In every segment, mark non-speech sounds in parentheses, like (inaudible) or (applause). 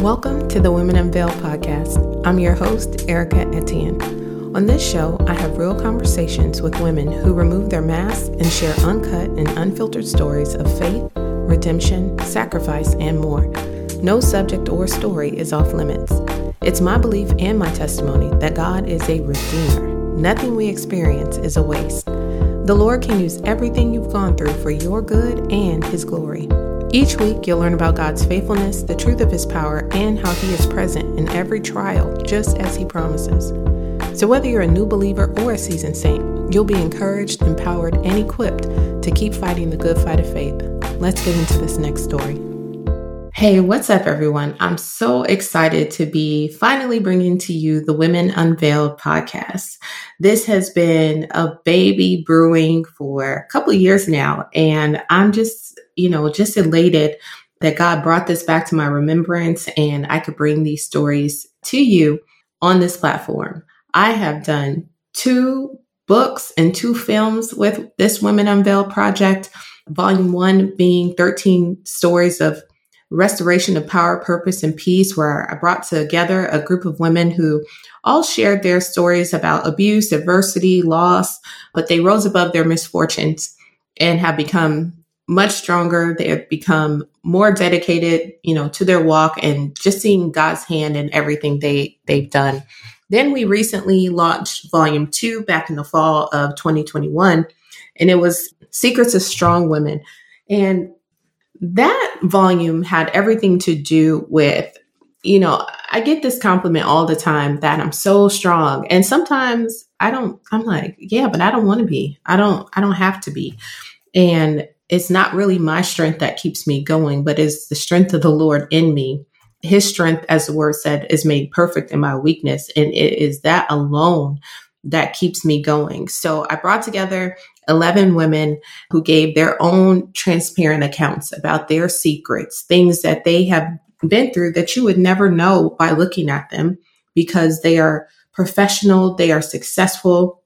Welcome to the Women Unveiled podcast. I'm your host, Erica Etienne. On this show, I have real conversations with women who remove their masks and share uncut and unfiltered stories of faith, redemption, sacrifice, and more. No subject or story is off limits. It's my belief and my testimony that God is a redeemer. Nothing we experience is a waste. The Lord can use everything you've gone through for your good and His glory. Each week, you'll learn about God's faithfulness, the truth of His power, and how He is present in every trial, just as He promises. So, whether you're a new believer or a seasoned saint, you'll be encouraged, empowered, and equipped to keep fighting the good fight of faith. Let's get into this next story. Hey, what's up, everyone? I'm so excited to be finally bringing to you the Women Unveiled podcast. This has been a baby brewing for a couple years now, and I'm just you know, just elated that God brought this back to my remembrance and I could bring these stories to you on this platform. I have done two books and two films with this Women Unveiled project. Volume one being 13 stories of restoration of power, purpose, and peace, where I brought together a group of women who all shared their stories about abuse, adversity, loss, but they rose above their misfortunes and have become much stronger. They have become more dedicated, you know, to their walk and just seeing God's hand in everything they they've done. Then we recently launched volume 2 back in the fall of 2021 and it was Secrets of Strong Women. And that volume had everything to do with you know, I get this compliment all the time that I'm so strong. And sometimes I don't I'm like, yeah, but I don't want to be. I don't I don't have to be. And it's not really my strength that keeps me going, but it's the strength of the Lord in me. His strength, as the word said, is made perfect in my weakness. And it is that alone that keeps me going. So I brought together 11 women who gave their own transparent accounts about their secrets, things that they have been through that you would never know by looking at them because they are professional, they are successful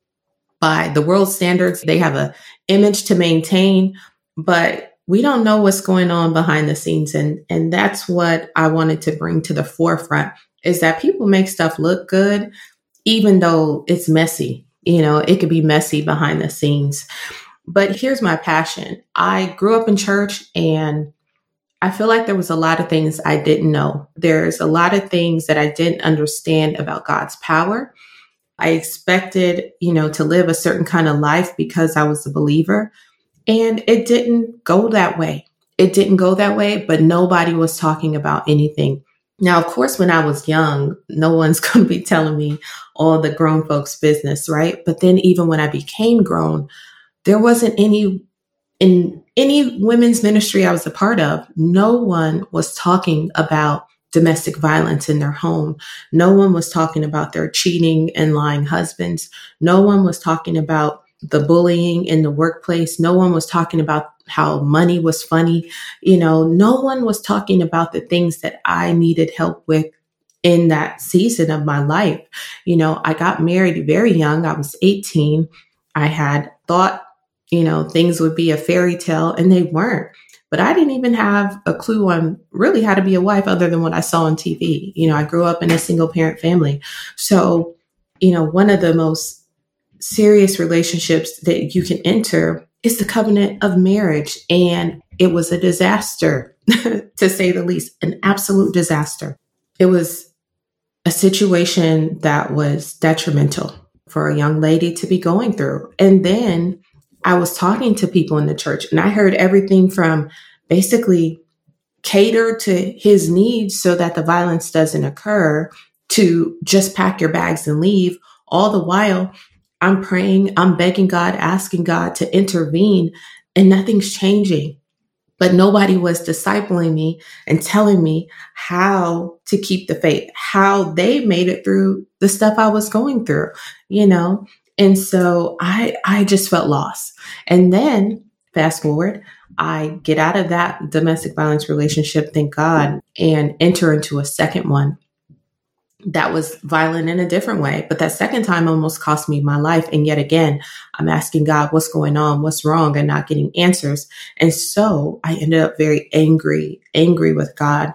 by the world standards, they have a image to maintain, but we don't know what's going on behind the scenes and and that's what I wanted to bring to the forefront is that people make stuff look good even though it's messy. You know, it could be messy behind the scenes. But here's my passion. I grew up in church and I feel like there was a lot of things I didn't know. There's a lot of things that I didn't understand about God's power. I expected, you know, to live a certain kind of life because I was a believer. And it didn't go that way. It didn't go that way, but nobody was talking about anything. Now, of course, when I was young, no one's (laughs) going to be telling me all the grown folks' business, right? But then even when I became grown, there wasn't any in any women's ministry I was a part of, no one was talking about domestic violence in their home. No one was talking about their cheating and lying husbands. No one was talking about the bullying in the workplace. No one was talking about how money was funny. You know, no one was talking about the things that I needed help with in that season of my life. You know, I got married very young. I was 18. I had thought, you know, things would be a fairy tale and they weren't. But I didn't even have a clue on really how to be a wife other than what I saw on TV. You know, I grew up in a single parent family. So, you know, one of the most serious relationships that you can enter is the covenant of marriage. And it was a disaster, (laughs) to say the least, an absolute disaster. It was a situation that was detrimental for a young lady to be going through. And then I was talking to people in the church and I heard everything from basically cater to his needs so that the violence doesn't occur to just pack your bags and leave. All the while, I'm praying, I'm begging God, asking God to intervene, and nothing's changing. But nobody was discipling me and telling me how to keep the faith, how they made it through the stuff I was going through, you know? And so I I just felt lost. And then fast forward, I get out of that domestic violence relationship, thank God, and enter into a second one that was violent in a different way. But that second time almost cost me my life. And yet again, I'm asking God, what's going on? What's wrong? And not getting answers. And so I ended up very angry, angry with God.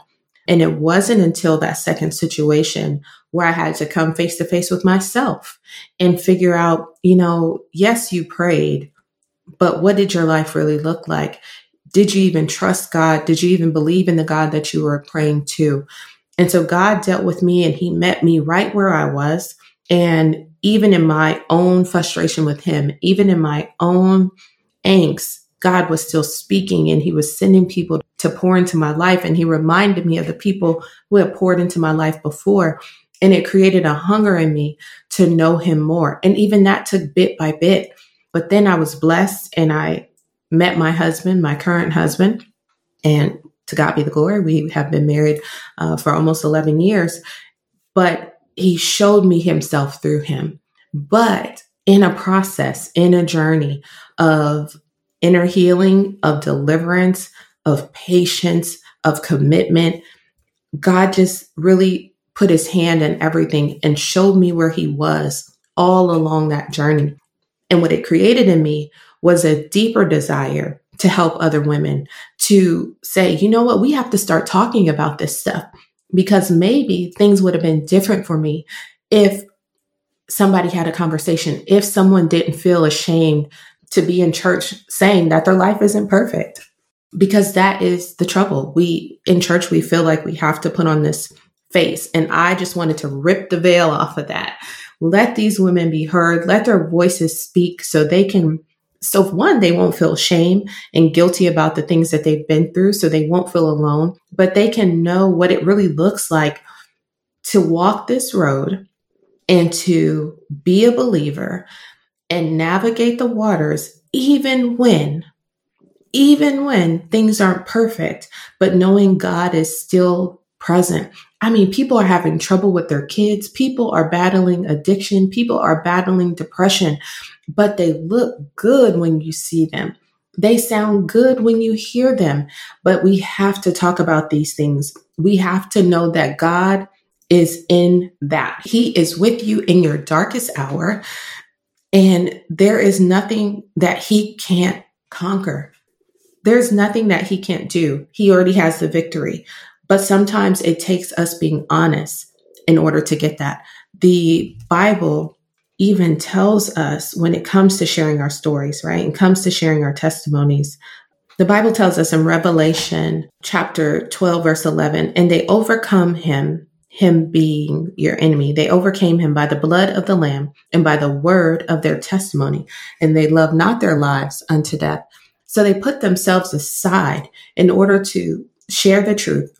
And it wasn't until that second situation where I had to come face to face with myself and figure out, you know, yes, you prayed, but what did your life really look like? Did you even trust God? Did you even believe in the God that you were praying to? And so God dealt with me and he met me right where I was. And even in my own frustration with him, even in my own angst, God was still speaking and he was sending people to pour into my life. And he reminded me of the people who had poured into my life before. And it created a hunger in me to know him more. And even that took bit by bit. But then I was blessed and I met my husband, my current husband, and to God be the glory. We have been married uh, for almost 11 years, but he showed me himself through him. But in a process, in a journey of inner healing, of deliverance, of patience, of commitment, God just really put his hand in everything and showed me where he was all along that journey. And what it created in me was a deeper desire to help other women to say, you know what, we have to start talking about this stuff because maybe things would have been different for me if somebody had a conversation, if someone didn't feel ashamed to be in church saying that their life isn't perfect. Because that is the trouble. We in church, we feel like we have to put on this face. And I just wanted to rip the veil off of that. Let these women be heard, let their voices speak so they can so one, they won't feel shame and guilty about the things that they've been through. So they won't feel alone, but they can know what it really looks like to walk this road and to be a believer and navigate the waters, even when, even when things aren't perfect, but knowing God is still present. I mean, people are having trouble with their kids. People are battling addiction. People are battling depression but they look good when you see them. They sound good when you hear them, but we have to talk about these things. We have to know that God is in that. He is with you in your darkest hour, and there is nothing that He can't conquer. There's nothing that He can't do. He already has the victory. But sometimes it takes us being honest in order to get that. The Bible even tells us when it comes to sharing our stories, right? And comes to sharing our testimonies. The Bible tells us in Revelation chapter 12, verse 11, and they overcome him, him being your enemy. They overcame him by the blood of the Lamb and by the word of their testimony, and they love not their lives unto death. So they put themselves aside in order to share the truth,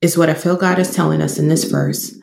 is what I feel God is telling us in this verse.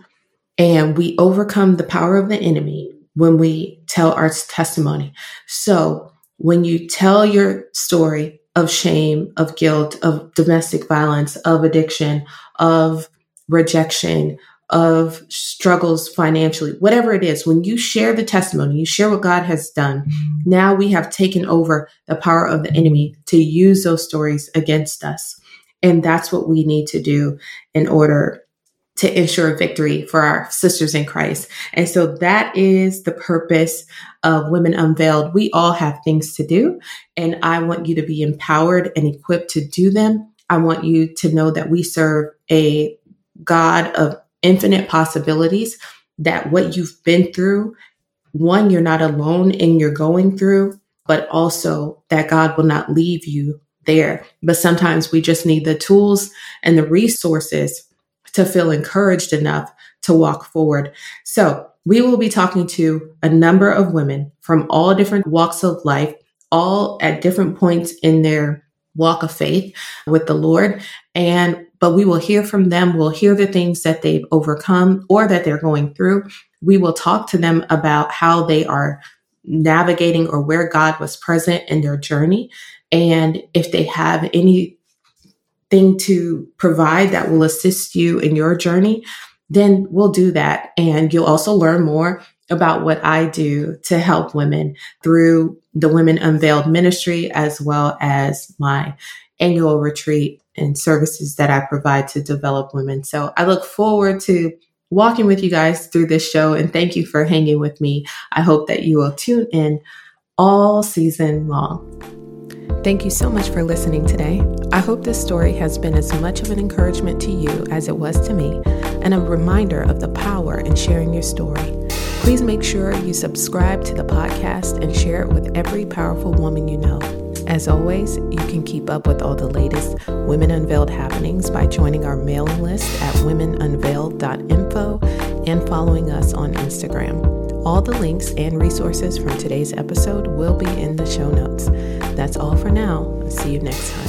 And we overcome the power of the enemy when we tell our testimony. So when you tell your story of shame, of guilt, of domestic violence, of addiction, of rejection, of struggles financially, whatever it is, when you share the testimony, you share what God has done, mm-hmm. now we have taken over the power of the enemy to use those stories against us. And that's what we need to do in order to ensure victory for our sisters in Christ. And so that is the purpose of Women Unveiled. We all have things to do, and I want you to be empowered and equipped to do them. I want you to know that we serve a God of infinite possibilities, that what you've been through, one, you're not alone in your going through, but also that God will not leave you there. But sometimes we just need the tools and the resources to feel encouraged enough to walk forward. So we will be talking to a number of women from all different walks of life, all at different points in their walk of faith with the Lord. And, but we will hear from them. We'll hear the things that they've overcome or that they're going through. We will talk to them about how they are navigating or where God was present in their journey. And if they have any thing to provide that will assist you in your journey, then we'll do that. And you'll also learn more about what I do to help women through the Women Unveiled ministry, as well as my annual retreat and services that I provide to develop women. So I look forward to walking with you guys through this show and thank you for hanging with me. I hope that you will tune in all season long. Thank you so much for listening today. I hope this story has been as much of an encouragement to you as it was to me, and a reminder of the power in sharing your story. Please make sure you subscribe to the podcast and share it with every powerful woman you know. As always, you can keep up with all the latest Women Unveiled happenings by joining our mailing list at womenunveiled.info and following us on Instagram. All the links and resources from today's episode will be in the show notes. That's all for now. See you next time.